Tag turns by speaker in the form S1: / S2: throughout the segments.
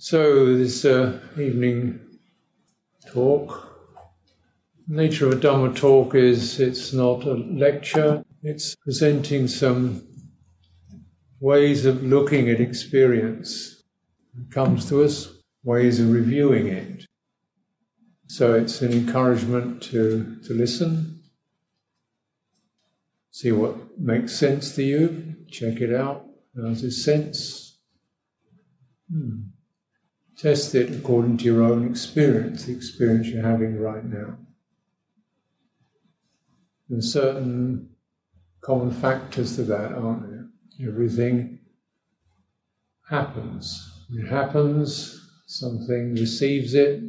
S1: So, this uh, evening talk, nature of a Dhamma talk is it's not a lecture, it's presenting some ways of looking at experience. It comes to us, ways of reviewing it. So, it's an encouragement to, to listen, see what makes sense to you, check it out. How's it sense? Hmm. Test it according to your own experience, the experience you're having right now. There's certain common factors to that, aren't there? Everything happens. It happens, something receives it,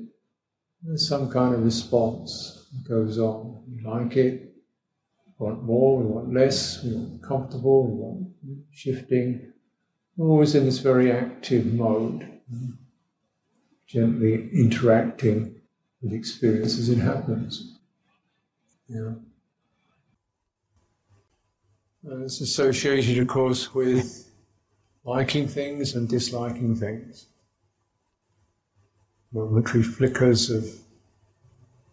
S1: there's some kind of response that goes on. We like it, we want more, we want less, we want comfortable, we want shifting. We're always in this very active mode gently interacting with experience as it happens. Yeah. And it's associated, of course, with liking things and disliking things. Momentary flickers of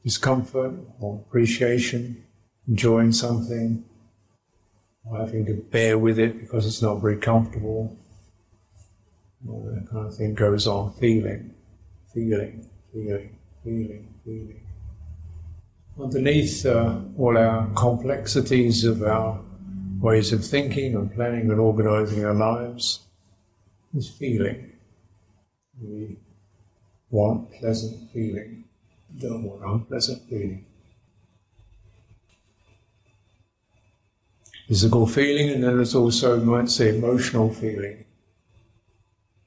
S1: discomfort or appreciation, enjoying something, or having to bear with it because it's not very comfortable. All that kind of thing goes on, feeling feeling, feeling, feeling, feeling. Underneath uh, all our complexities of our ways of thinking and planning and organizing our lives is feeling. We want pleasant feeling, don't want unpleasant feeling. Physical feeling, and then there's also, you might say, emotional feeling.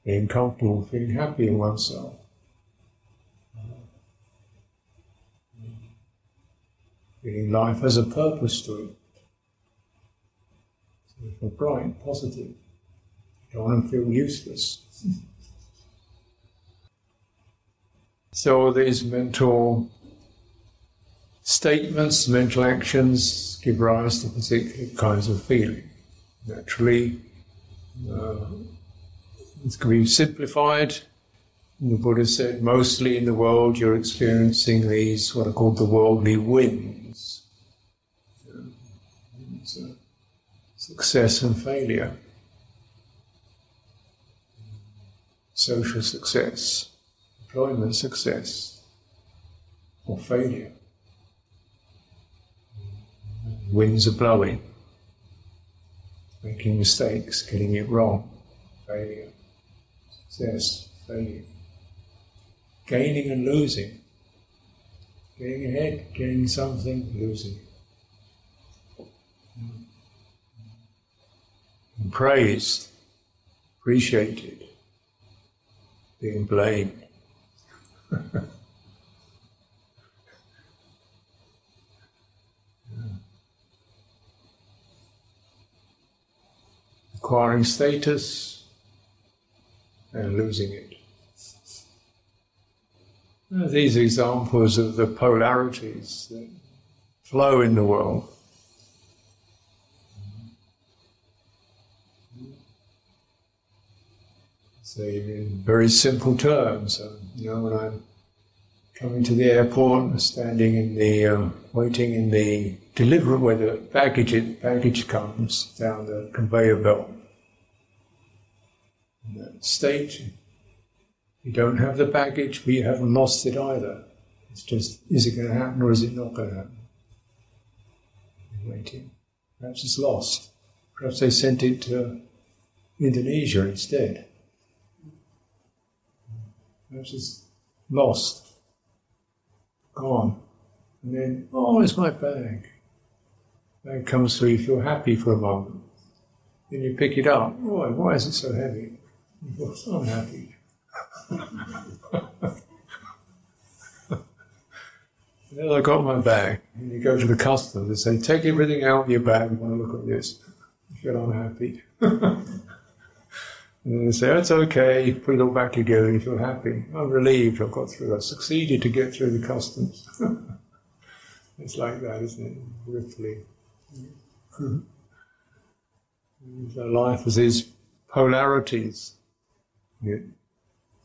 S1: Being comfortable, feeling happy in oneself. Feeling life has a purpose to it. So if we're bright, positive, you don't want to feel useless. so these mental statements, mental actions give rise to particular kinds of feeling. Naturally, uh, it can be simplified the Buddha said, mostly in the world you're experiencing these, what are called the worldly winds. success and failure. Social success, employment success, or failure. Winds are blowing, making mistakes, getting it wrong, failure, success, failure gaining and losing, getting ahead, getting something, losing. And praised, appreciated, being blamed. Acquiring status and losing it. These examples of the polarities that flow in the world. So, in very simple terms, uh, you know, when I'm coming to the airport, and standing in the, uh, waiting in the delivery where the baggage, baggage comes down the conveyor belt. In that state, you don't have the baggage, we haven't lost it either. It's just, is it going to happen or is it not going to happen? You're waiting. Perhaps it's lost. Perhaps they sent it to Indonesia instead. Perhaps it's lost, gone. And then, oh, it's my bag. Bag comes through, you feel happy for a moment. Then you pick it up. Oh, why is it so heavy? You feel so unhappy. Then I got my bag. And you go to the customs and say, take everything out of your bag. I want to look at this. You get unhappy. and then they say, it's okay. Put it all back together. You feel happy. I'm relieved. I've got through. I succeeded to get through the customs. it's like that, isn't it? Rippling. so mm-hmm. life has these polarities.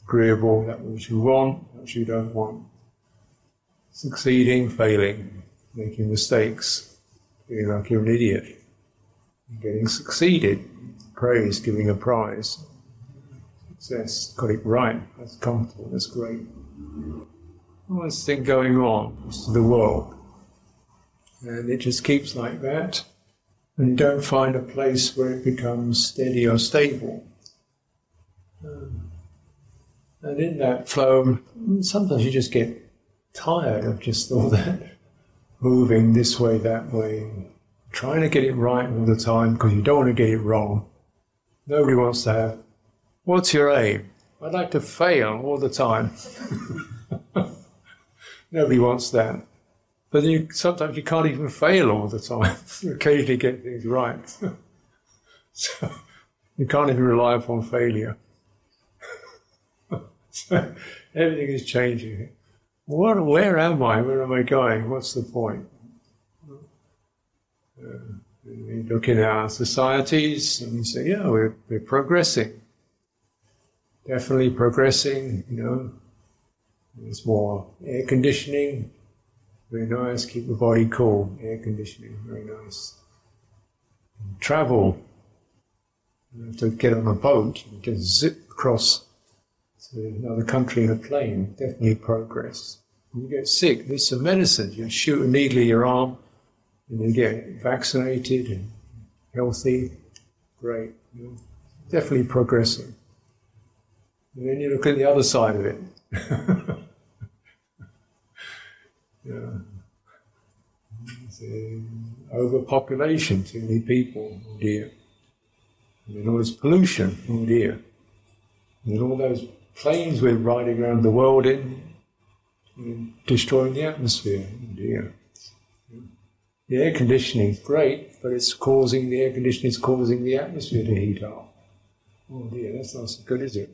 S1: Agreeable, that which you want, that which you don't want. Succeeding, failing, making mistakes, feeling like you're an idiot, getting succeeded, praise, giving a prize. Success, got it right, that's comfortable, that's great. All this thing going on is the world. And it just keeps like that. And you don't find a place where it becomes steady or stable. Um, and in that flow, sometimes you just get tired of just all that moving this way, that way, trying to get it right all the time because you don't want to get it wrong. Nobody wants to have, what's your aim? I'd like to fail all the time. Nobody wants that. But you, sometimes you can't even fail all the time. you occasionally get things right. so you can't even rely upon failure. Everything is changing. What, where am I? Where am I going? What's the point? Uh, we look in our societies and we say, yeah, we're, we're progressing. Definitely progressing, you know. There's more air conditioning, very nice. Keep the body cool, air conditioning, very nice. Travel. You have to get on a boat, you can zip across to another country in a plane, definitely progress. When you get sick, there's some medicine. You shoot a needle in your arm, and you get vaccinated and healthy. Great. You're definitely progressing. And then you look at the other side of it. yeah. overpopulation, too many people, oh dear. And then all this pollution, oh dear. And then all those planes we're riding around the world in, destroying the atmosphere. Dear. The air conditioning is great, but it's causing the air conditioning is causing the atmosphere to heat up. Oh dear, that's not so good, is it?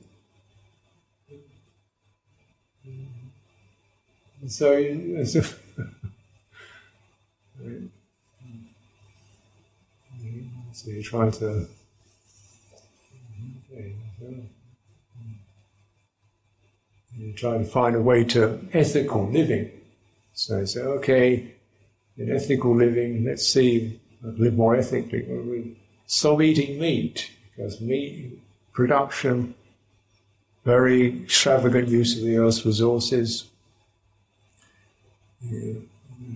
S1: so, so, so you try to. Try to find a way to ethical living. So you say, okay, in ethical living, let's see, live more ethically. Stop eating meat because meat production, very extravagant use of the earth's resources,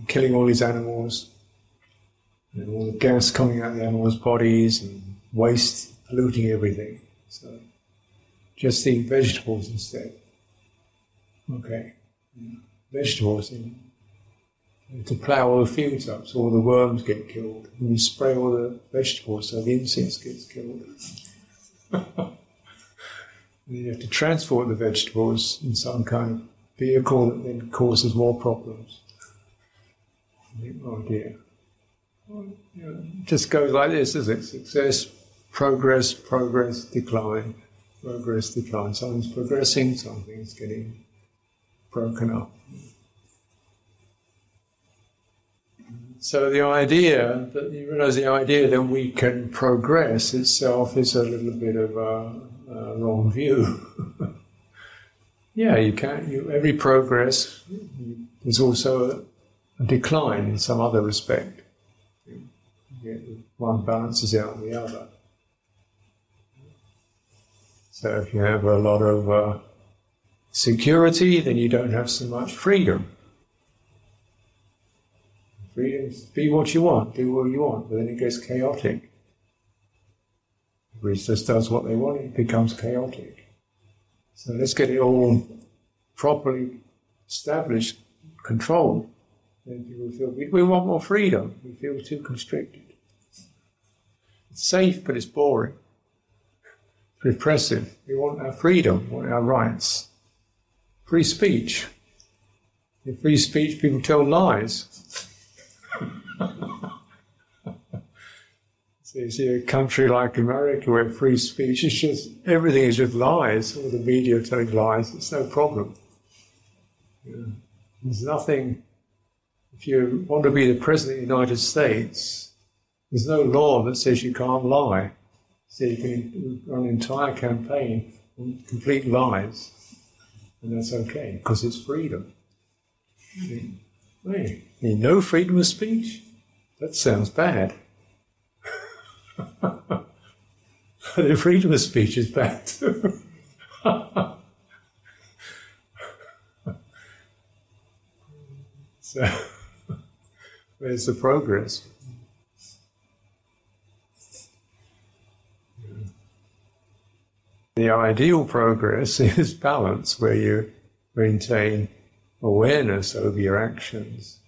S1: killing all these animals, and all the gas coming out of the animals' bodies, and waste polluting everything. So just eat vegetables instead. Okay. Vegetables in, to plough all the fields up so all the worms get killed. And you spray all the vegetables so the insects get killed. and you have to transport the vegetables in some kind of vehicle that then causes more problems. oh dear. Well, you know, it just goes like this, is it? Success, progress, progress, decline, progress, decline. Something's progressing, something's getting broken up. So the idea that you realize the idea that we can progress itself is a little bit of a, a wrong view. yeah, you can. You, every progress is also a, decline in some other respect. One balances out the other. So if you have a lot of uh, security, then you don't have so much freedom. Freedom be what you want, do what you want, but then it gets chaotic. Everybody just does what they want, it becomes chaotic. So let's get it all properly established, controlled. Then people feel we, we want more freedom. We feel too constricted. It's safe, but it's boring. It's repressive. We want our freedom, we want our rights. Free speech. In free speech, people tell lies. so you see a country like America where free speech is just everything is just lies, or the media telling lies. It's no problem. Yeah. There's nothing. If you want to be the president of the United States, there's no law that says you can't lie. So you can run an entire campaign on complete lies. And that's okay, because it's freedom. Mm-hmm. Hey, no freedom of speech? That sounds bad. but freedom of speech is bad too. so, where's the progress? The ideal progress is balance, where you maintain awareness over your actions.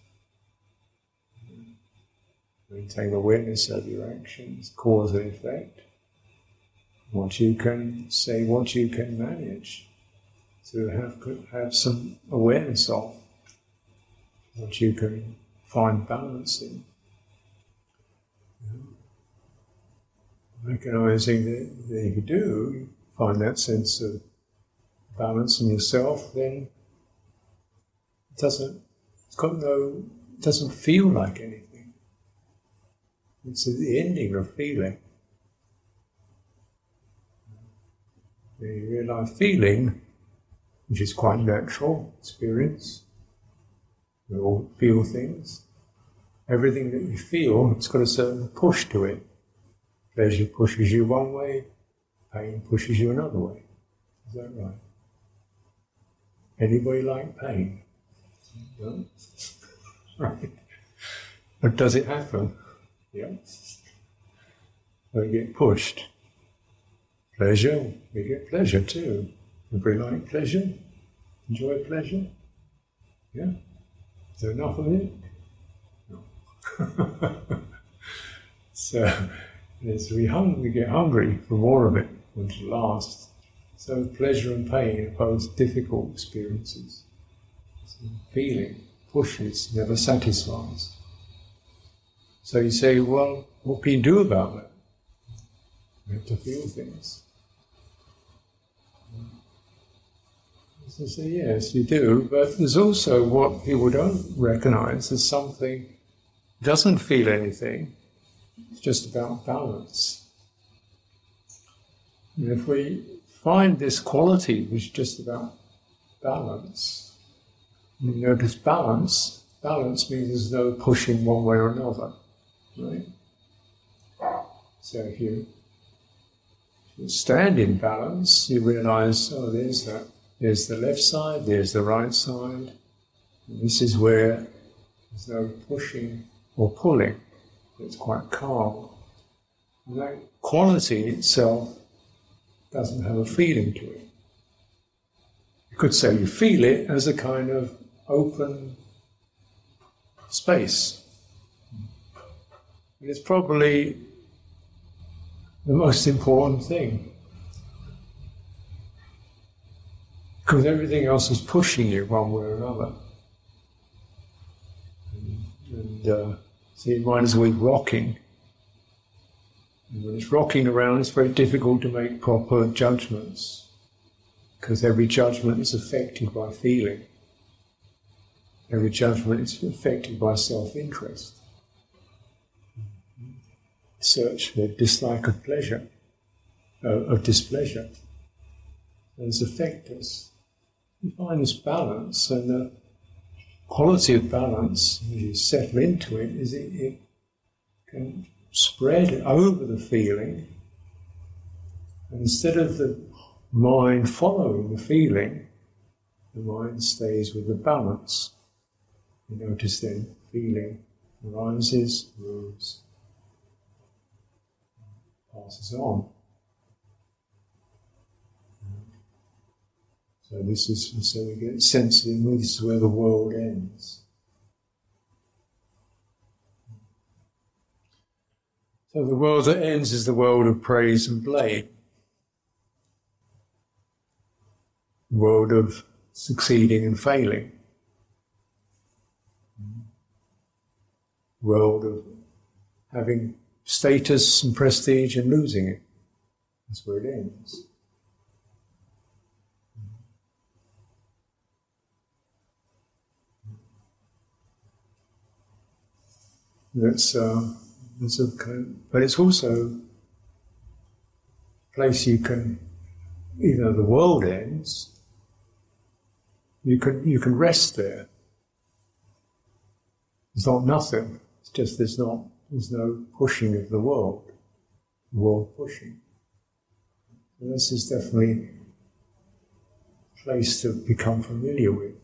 S1: Maintain awareness over your actions, cause and effect. What you can say, what you can manage to have have some awareness of, what you can find balance in. Recognizing that, that if you do, find that sense of balance in yourself, then it doesn't, it's got no, it doesn't feel like anything. It's the ending of feeling. When you realize feeling, which is quite natural experience. We all feel things. Everything that you feel, it's got a certain push to it. Pleasure pushes you one way, Pain pushes you another way. Is that right? Anybody like pain? No? right. But does it happen? Yeah. We get pushed. Pleasure, we get pleasure too. Anybody like pleasure? Enjoy pleasure? Yeah? Is there enough of it? No. so, as we, hung, we get hungry for more of it which last. So pleasure and pain are both difficult experiences. So feeling pushes, never satisfies. So you say, well, what can you do about that? You have to feel things. So I say, yes, you do, but there's also what people don't recognize as something doesn't feel anything. It's just about balance. And if we find this quality, which is just about balance, you notice balance, balance means there's no pushing one way or another, right? So if you, if you stand in balance, you realize, oh, there's that, there's the left side, there's the right side. And this is where there's no pushing or pulling. It's quite calm. And that quality itself doesn't have a feeling to it. You could say you feel it as a kind of open space. And it's probably the most important thing. Because everything else is pushing you one way or another. And, and uh, so your mind is always rocking. When it's rocking around, it's very difficult to make proper judgments because every judgment is affected by feeling. Every judgment is affected by self interest. Search for dislike of pleasure, uh, of displeasure. Those affect us. You find this balance, and the quality of balance, as you settle into it, is it, it can spread over the feeling. And instead of the mind following the feeling, the mind stays with the balance. You notice then feeling arises, moves, passes on. So this is so we get sensitive. This is where the world ends. So the world that ends is the world of praise and blame. The world of succeeding and failing. World of having status and prestige and losing it. That's where it ends. That's uh, but it's also a place you can, even though the world ends, You can you can rest there. It's not nothing. It's just there's not there's no pushing of the world. World pushing. So this is definitely a place to become familiar with.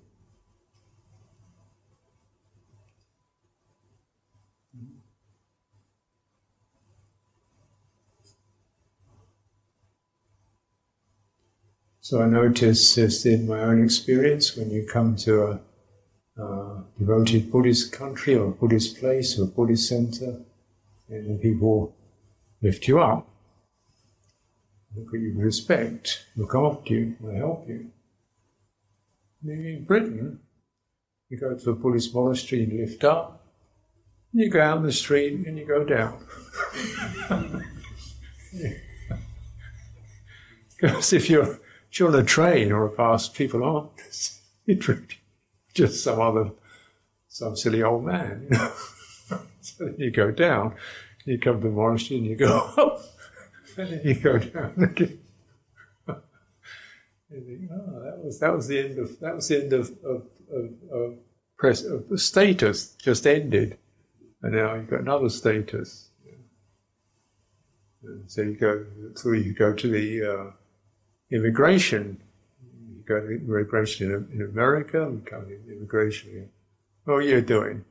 S1: So I notice just in my own experience, when you come to a uh, devoted Buddhist country or a Buddhist place or a Buddhist center, and the people lift you up, look at you with respect, look after you, will help you. In Britain, you go to a Buddhist monastery and lift up, and you go out the street and you go down. because if you're you're on a train or a bus, people aren't just some other, some silly old man. You so you go down, you come to the monastery and you go up, and then you go down again. you think, oh, that was that was the end of that was the end of of, of, of press of the status just ended, and now you've got another status. And so you go, so you go to the uh, immigration. You go to immigration in, in America, come to immigration here. What are you doing?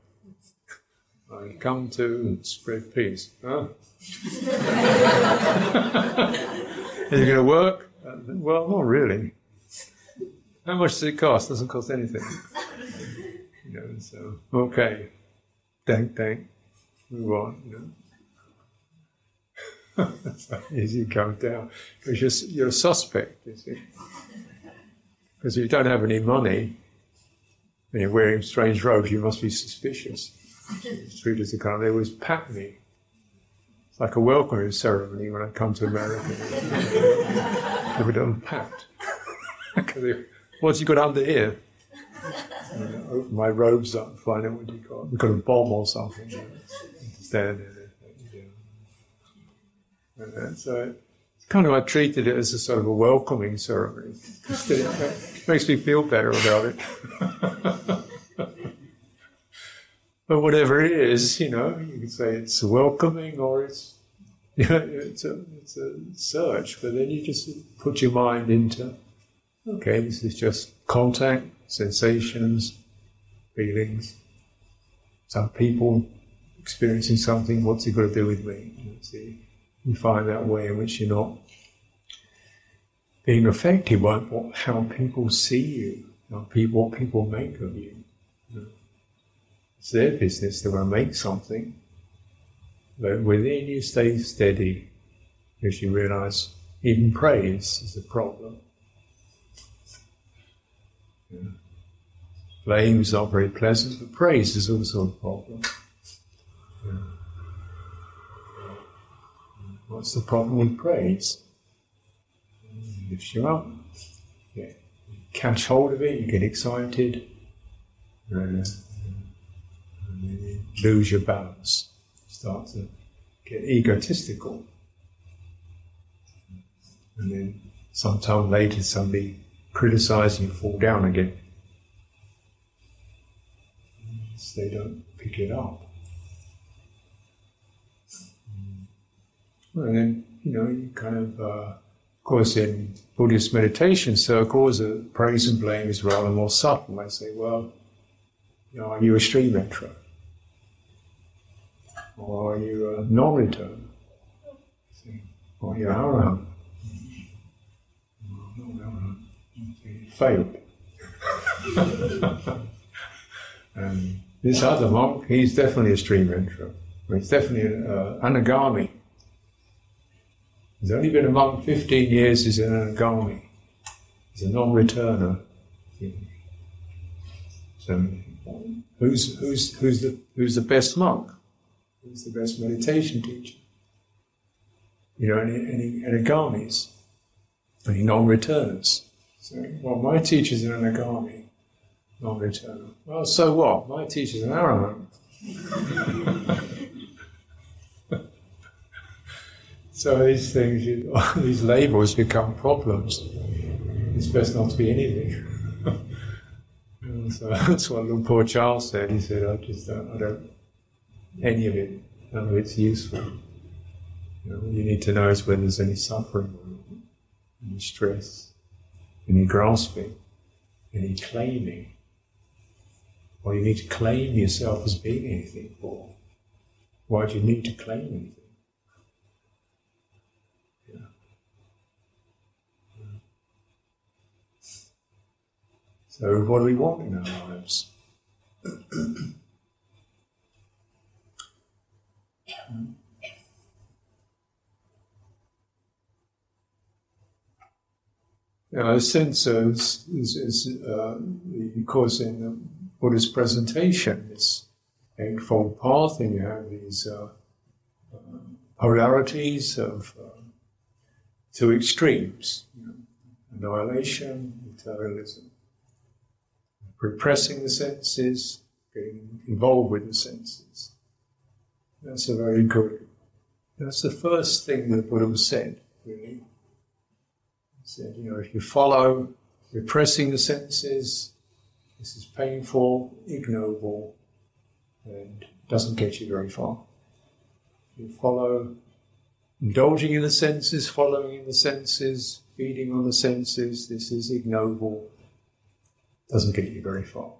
S1: I come to spread peace. Huh? are you going to work? Well, not really. How much does it cost? Doesn't cost anything. You know, so okay, thank, thank, move on. You know as you come down, because you're, you're a suspect, you see. Because if you don't have any money and you're wearing strange robes, you must be suspicious. Are kind they always pat me. It's like a welcoming ceremony when I come to America. they would not pat. What's you got under here? open my robes up and find out what you got. You've got a bomb or something. Stand there. And so it's kind of I treated it as a sort of a welcoming ceremony. It makes me feel better about it. but whatever it is, you know, you can say it's welcoming or it's it's a it's a search, but then you just put your mind into okay, this is just contact, sensations, feelings, some people experiencing something, what's it got to do with me? See? You find that way in which you're not being affected by what, how people see you, how people, what people make of you. It's their business, they want to make something. But within you stay steady because you realize even praise is a problem. Yeah. Blame is not very pleasant, but praise is also a problem. Yeah. What's the problem with praise? It lifts you up. You catch hold of it, you get excited, and, then you lose your balance. Start to get egotistical. And then sometime later somebody criticizes you fall down again. So they don't pick it up. And then, you know, you kind of, uh, of course, in Buddhist meditation circles, uh, praise and blame is rather more subtle. I say, well, you know, are you a stream enterer? Or are you a non-returner? Or you are you arahant? Failed. and this other monk, he's definitely a stream enterer. He's definitely an uh, anagami. He's only been a monk 15 years, he's an anagami. He's a non returner. So, who's, who's, who's, the, who's the best monk? Who's the best meditation teacher? You know, any, any anagamis? Any non returners? So, well, my teacher's an anagami, non returner. Well, so what? My teacher's an arahant. So these things, these labels become problems. It's best not to be anything. So that's what Luang Por Chah said. He said, I just don't, I don't, any of it, none of it's useful. You know, what you need to know is when there's any suffering or any stress, any grasping, any claiming. Or you need to claim yourself as being anything for. Why do you need to claim anything? So, what do we want in our lives? Now, a sense is, is, is uh, of course, in the Buddhist presentation, it's Eightfold Path, and you have these uh, uh, polarities of uh, two extremes you know, annihilation, materialism repressing the senses, getting involved with the senses. That's a very good. That's the first thing that Buddha said, really. He said, you know, if you follow repressing the senses, this is painful, ignoble, and doesn't get you very far. You follow indulging in the senses, following in the senses, feeding on the senses, this is ignoble, doesn't get you very far.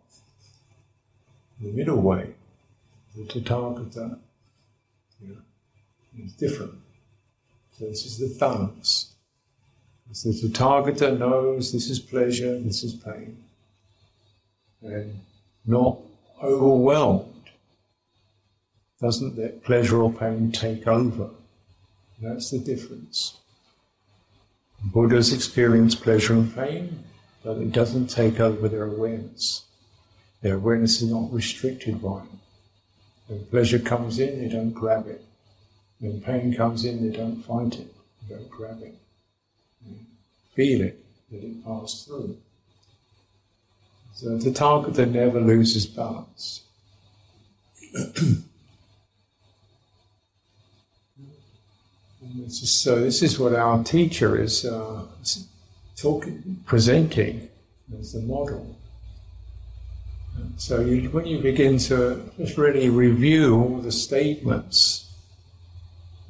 S1: The middle way, the Tathagata, you is different. So this is the balance. As the Tathagata knows this is pleasure, this is pain, and not overwhelmed. Doesn't let pleasure or pain take over. That's the difference. Buddhas experience pleasure and pain, but it doesn't take over their awareness. Their awareness is not restricted by it. When pleasure comes in, they don't grab it. When pain comes in, they don't fight it. They don't grab it. They feel it, let it pass through. So the Tathagata never loses balance. so this is what our teacher is uh, talking, presenting as the model. so you, when you begin to just really review all the statements,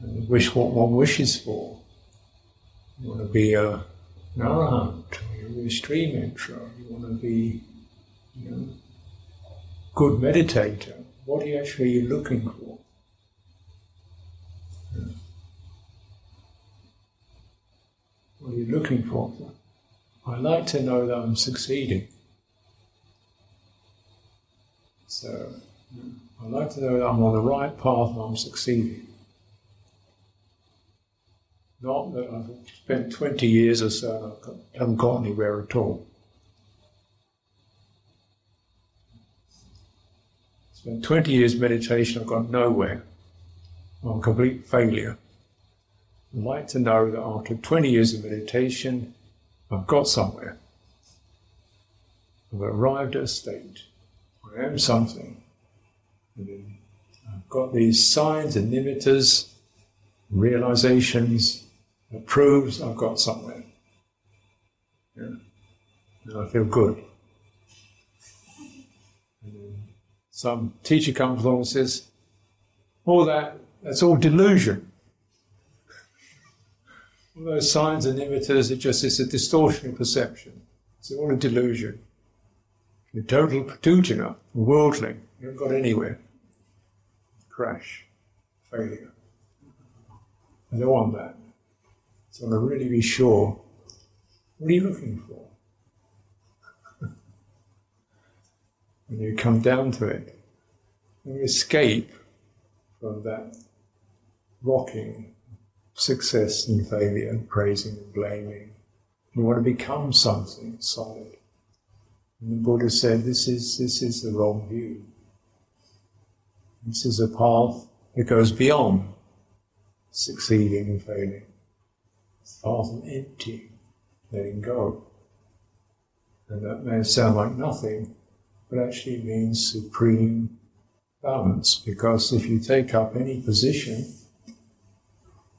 S1: and wish what one wishes for, you want to be a, an arahant, you want to be a stream enterer, you want to be, you know, good meditator. What are you actually looking for? What are you looking for? I like to know that I'm succeeding. So I like to know that I'm on the right path and I'm succeeding. Not that I've spent 20 years or so and I haven't got anywhere at all. Spent 20 years meditation, I've got nowhere. I'm a complete failure. I'd like to know that after 20 years of meditation, I've got somewhere. I've arrived at a state. I am something. I've got these signs and nimittas, realizations that proves I've got somewhere. Yeah. And I feel good. some teacher comes along and says, all that, that's all delusion. All those signs and nimittas are just it's a distortion of perception. It's all a delusion. You're total puthujjana, worldling. You haven't got anywhere. Crash. Failure. I don't want that. So I want to really be sure. What are you looking for? when you come down to it, when you escape from that rocking success and failure, praising and blaming. We want to become something solid. And the Buddha said this is, this is the wrong view. This is a path that goes beyond succeeding and failing. It's the path of emptying, letting go. And that may sound like nothing, but actually means supreme balance, because if you take up any position,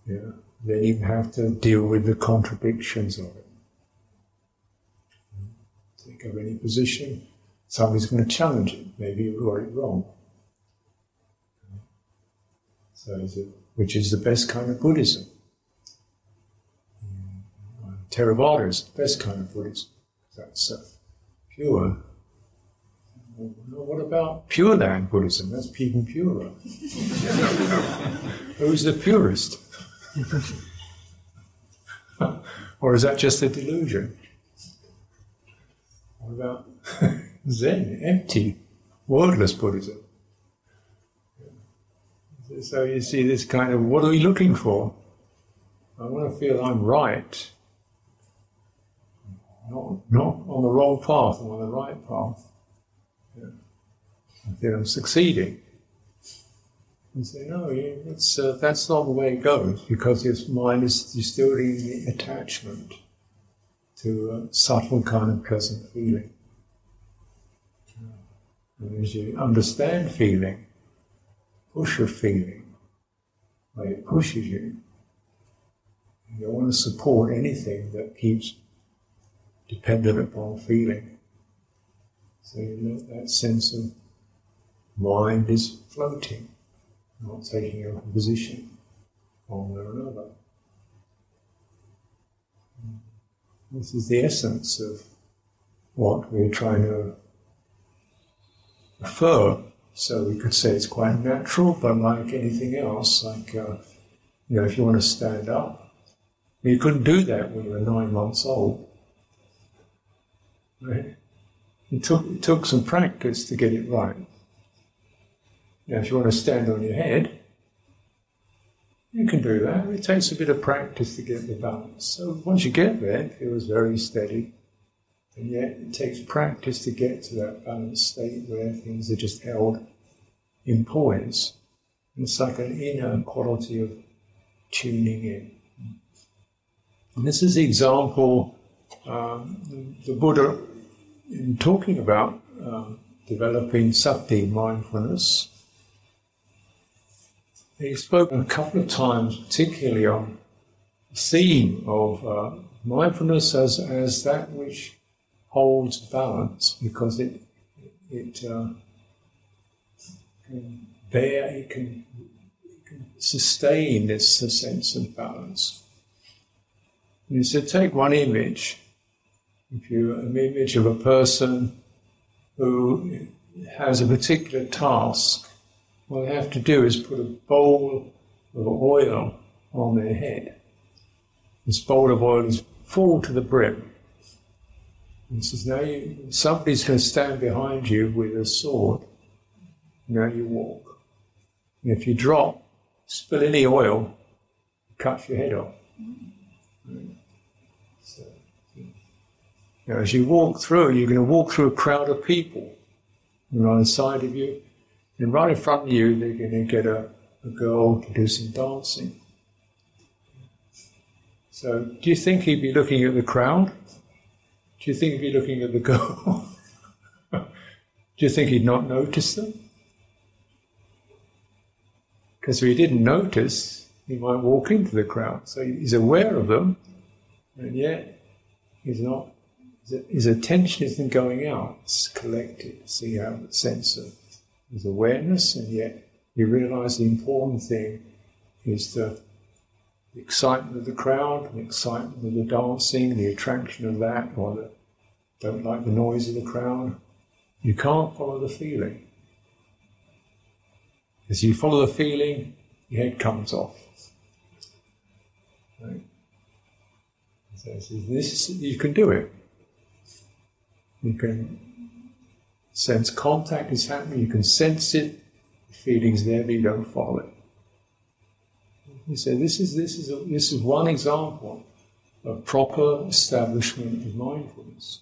S1: yeah. Then you have to deal with the contradictions of it. Take up any position, somebody's going to challenge it. Maybe you got it wrong. So, which is the best kind of Buddhism? Theravada is the best kind of Buddhism. That's uh, pure. What about Pure Land Buddhism? That's even purer. Who's the purest? Or is that just a delusion? What about Zen, empty, wordless Buddhism? So you see this kind of what are we looking for? I want to feel I'm right. Not, not on the wrong path, I'm on the right path. Yeah. I feel I'm succeeding. And say, no, it's, uh, that's not the way it goes because your mind is still in the attachment to a subtle kind of pleasant feeling. And as you understand feeling, push your feeling, where it pushes you, you don't want to support anything that keeps dependent upon feeling. So you know that sense of mind is floating, not taking a position one way or another. This is the essence of what we're trying to refer. So we could say it's quite natural, but like anything else, like uh, you know, if you want to stand up, you couldn't do that when you were nine months old. Right? It took it took some practice to get it right. Now, if you want to stand on your head, you can do that. It takes a bit of practice to get the balance. So once you get there, it feels very steady. And yet it takes practice to get to that balanced state where things are just held in poise. It's like an inner quality of tuning in. And this is the example um, the Buddha, in talking about um, developing sati mindfulness, he spoke a couple of times, particularly on the theme of uh, mindfulness as, as that which holds balance, because it it uh, can bear, it can, it can sustain this sense of balance. And he said, take one image. If you an image of a person who has a particular task what they have to do is put a bowl of oil on their head. This bowl of oil is full to the brim. He says, now you, somebody's going to stand behind you with a sword. Now you walk. And if you drop, spill any oil, cut your head off. So, now, as you walk through, you're going to walk through a crowd of people. And on the side of you, and right in front of you, they're going to get a, a girl to do some dancing. So, do you think he'd be looking at the crowd? Do you think he'd be looking at the girl? do you think he'd not notice them? Because if he didn't notice, he might walk into the crowd. So he's aware of them, and yet he's not. His attention isn't going out. It's collected. See how a sense of awareness, and yet you realize the important thing is the, the excitement of the crowd, the excitement of the dancing, the attraction of that, or the don't like the noise of the crowd. You can't follow the feeling. As you follow the feeling, your head comes off. Right? So this, you can do it. You can sense contact is happening, you can sense it, the feeling's there, but you don't follow it. He said, this is, this, is a, this is one example of proper establishment of mindfulness.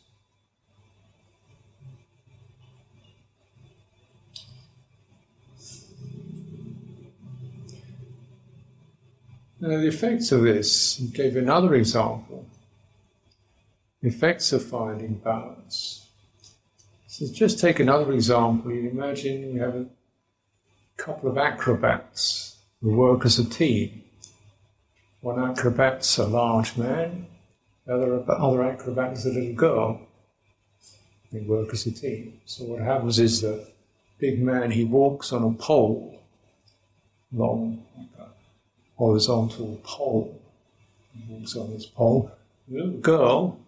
S1: Now, the effects of this, he gave another example. The effects of finding balance. So just take another example. You imagine you have a couple of acrobats who work as a team. One acrobat's a large man, the other, other acrobat is a little girl. They work as a team. So what happens is the big man, he walks on a pole, long, like a horizontal pole. He walks on this pole. The little girl,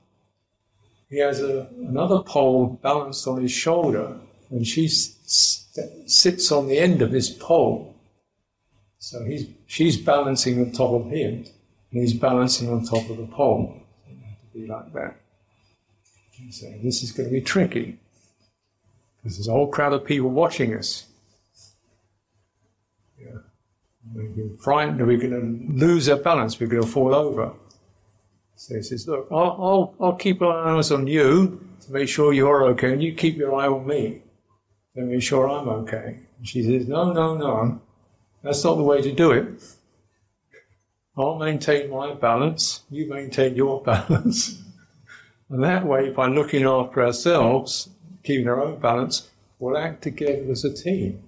S1: he has a, another pole balanced on his shoulder, and she sits on the end of this pole. So he's, she's balancing on top of him, and he's balancing on top of the pole. To be like that. So this is going to be tricky, because there's a whole crowd of people watching us. Yeah. We're frightened we're going to lose our balance, we're going to fall over. So he says, Look, I'll, I'll, I'll keep my eyes on you to make sure you're okay, and you keep your eye on me to make sure I'm okay. And she says, No, no, no, that's not the way to do it. I'll maintain my balance, you maintain your balance. and that way, by looking after ourselves, keeping our own balance, we'll act together as a team.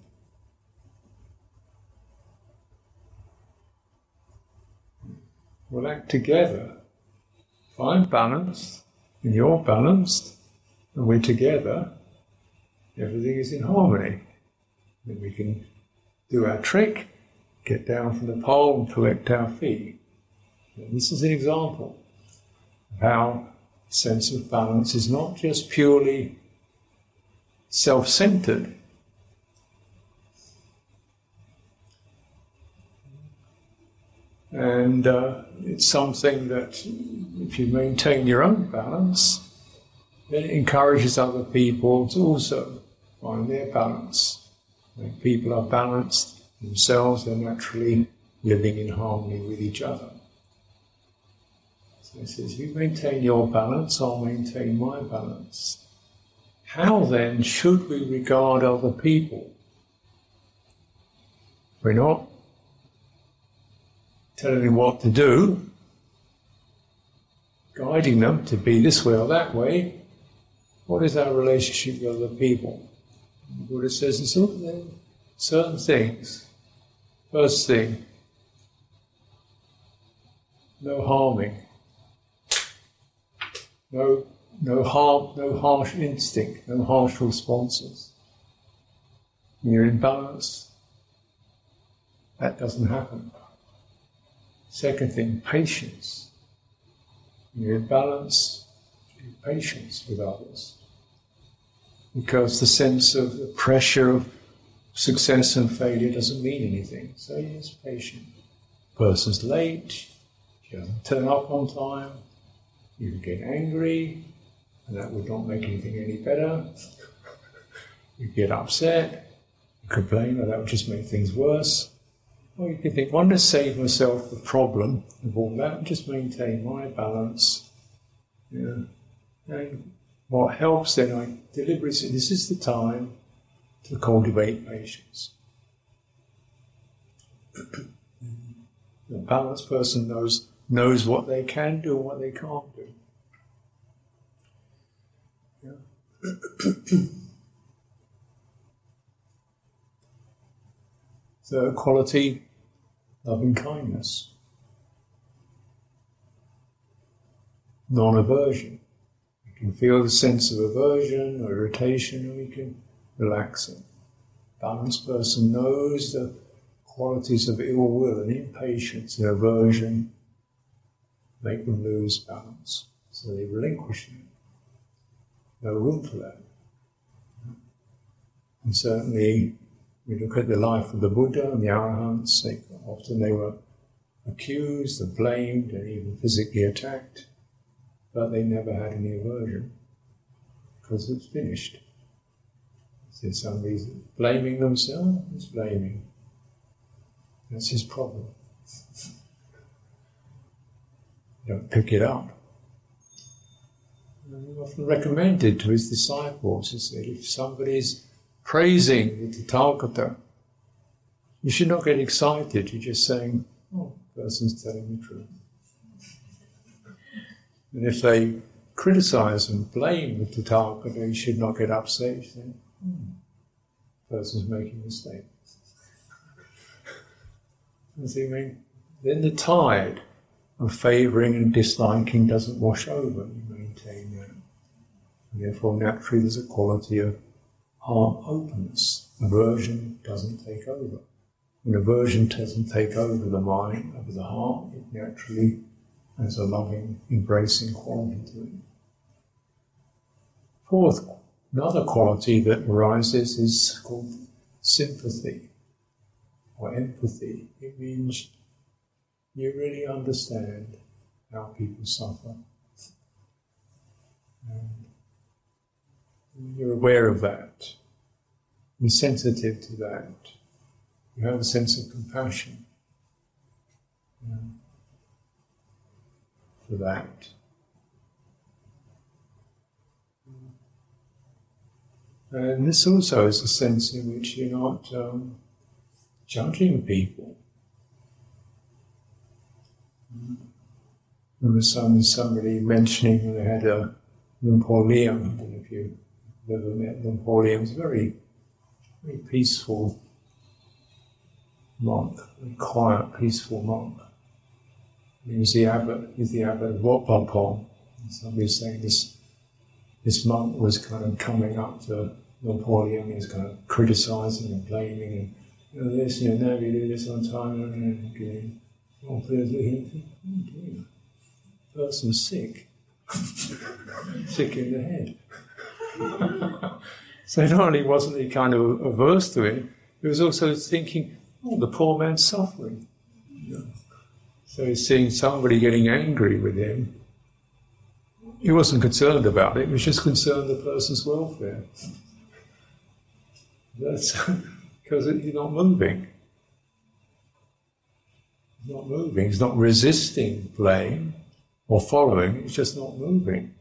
S1: We'll act together if I'm balanced and you're balanced and we're together, everything is in harmony. Then we can do our trick, get down from the pole and collect our feet. And this is an example of how sense of balance is not just purely self-centered. And uh, it's something that if you maintain your own balance, it encourages other people to also find their balance. When people are balanced themselves, they're naturally living in harmony with each other. So it says, You maintain your balance, I'll maintain my balance. How then should we regard other people? We're not telling them what to do, guiding them to be this way or that way. What is our relationship with other people? The Buddha says in certain things. First thing, no harming, no no harm, no harsh instinct, no harsh responses. You're in balance, that doesn't happen. Second thing, patience. In balance, patience with others. Because the sense of the pressure of success and failure doesn't mean anything. So just patient. Person's late, she doesn't turn up on time, you can get angry, and that would not make anything any better. you get upset, complain, and that would just make things worse. Or you can think, want to save myself the problem of all that and just maintain my balance. Yeah. And what helps then, I deliberately say, this is the time to cultivate patience. the balanced person knows knows what they can do and what they can't do. Yeah. Third quality, loving kindness. Non aversion. We can feel the sense of aversion or irritation and we can relax it. Balanced person knows the qualities of ill will and impatience and aversion make them lose balance. So they relinquish it. No room for that. And certainly, we look at the life of the Buddha and the Arahants, often they were accused and blamed and even physically attacked, but they never had any aversion because it's finished. There's some reason. Blaming themselves is blaming. That's his problem. You Don't pick it up. And he often recommended to his disciples, he said, if somebody's praising the Tathagata, you should not get excited. You're just saying, oh, the person's telling the truth. And if they criticize and blame the Tathagata, you should not get upset. You think, hmm, the person's making a mistake. and so, I mean, then the tide of favouring and disliking doesn't wash over. You maintain that. And therefore, naturally, there's a quality of heart openness. Aversion doesn't take over. When aversion doesn't take over the mind, over the heart, it naturally has a loving, embracing quality to it. Fourth, another quality that arises is called sympathy or empathy. It means you really understand how people suffer. And you're aware of that. You're sensitive to that. You have a sense of compassion you know, for that. And this also is a sense in which you're not um, judging people. I remember some, somebody mentioning they had a Liem. I don't know if you've ever met Luang Por Liem. He's a very, very peaceful monk, very quiet, peaceful monk. He was the abbot, he's the abbot of Wat. Somebody was saying this, this monk was kind of coming up to Liem, he was kind of criticizing and blaming and you know, this, you know, now you do this on time, and again. Oh, please, oh person's sick. sick in the head. so not only wasn't he kind of averse to it, he was also thinking, oh, the poor man's suffering. So he's seeing somebody getting angry with him. He wasn't concerned about it, he was just concerned the person's welfare. That's because he's not moving. He's not moving, he's not resisting blame or following, he's just not moving.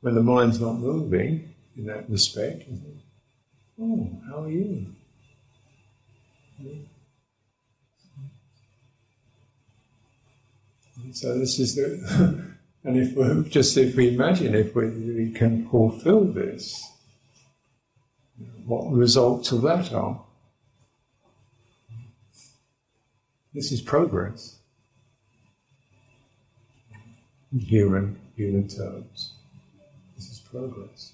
S1: When the mind's not moving in that respect, oh, how are you? So this is the, and if we just if we imagine if we, we can fulfill this, what results of that are. This is progress human human terms. This is progress.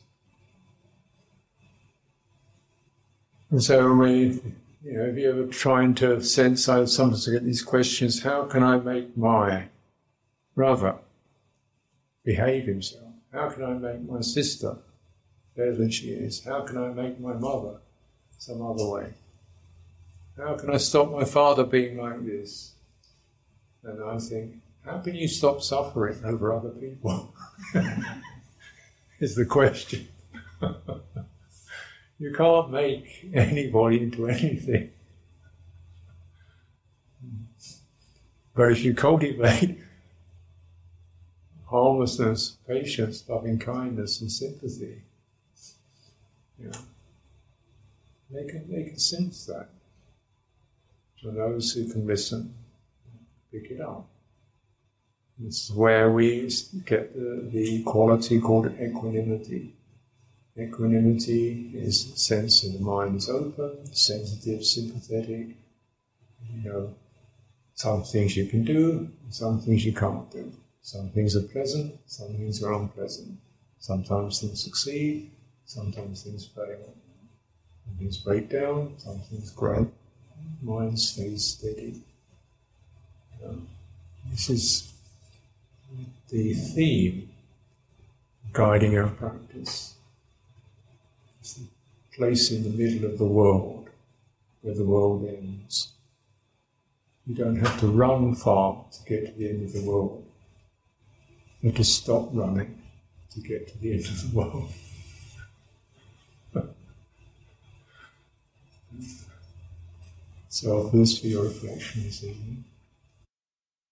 S1: And so when we, you know, if you ever trying to sense, I sometimes get these questions, how can I make my brother behave himself? How can I make my sister better than she is? How can I make my mother some other way? How can I stop my father being like this? And I think, how can you stop suffering over other people? is the question. you can't make anybody into anything. But if you cultivate harmlessness, patience, loving kindness, and sympathy, you know, they can, they can sense that. For those who can listen, pick it up. This is where we get the, the quality called equanimity. Equanimity is a sense that the mind is open, sensitive, sympathetic. You know, some things you can do, some things you can't do. Some things are pleasant, some things are unpleasant. Sometimes things succeed, sometimes things fail. Some things break down, some things grow. Mind stays steady. Know, this is the theme guiding our practice. Place in the middle of the world where the world ends. You don't have to run far to get to the end of the world. You have to stop running to get to the end of the world. so, this for your reflection this evening.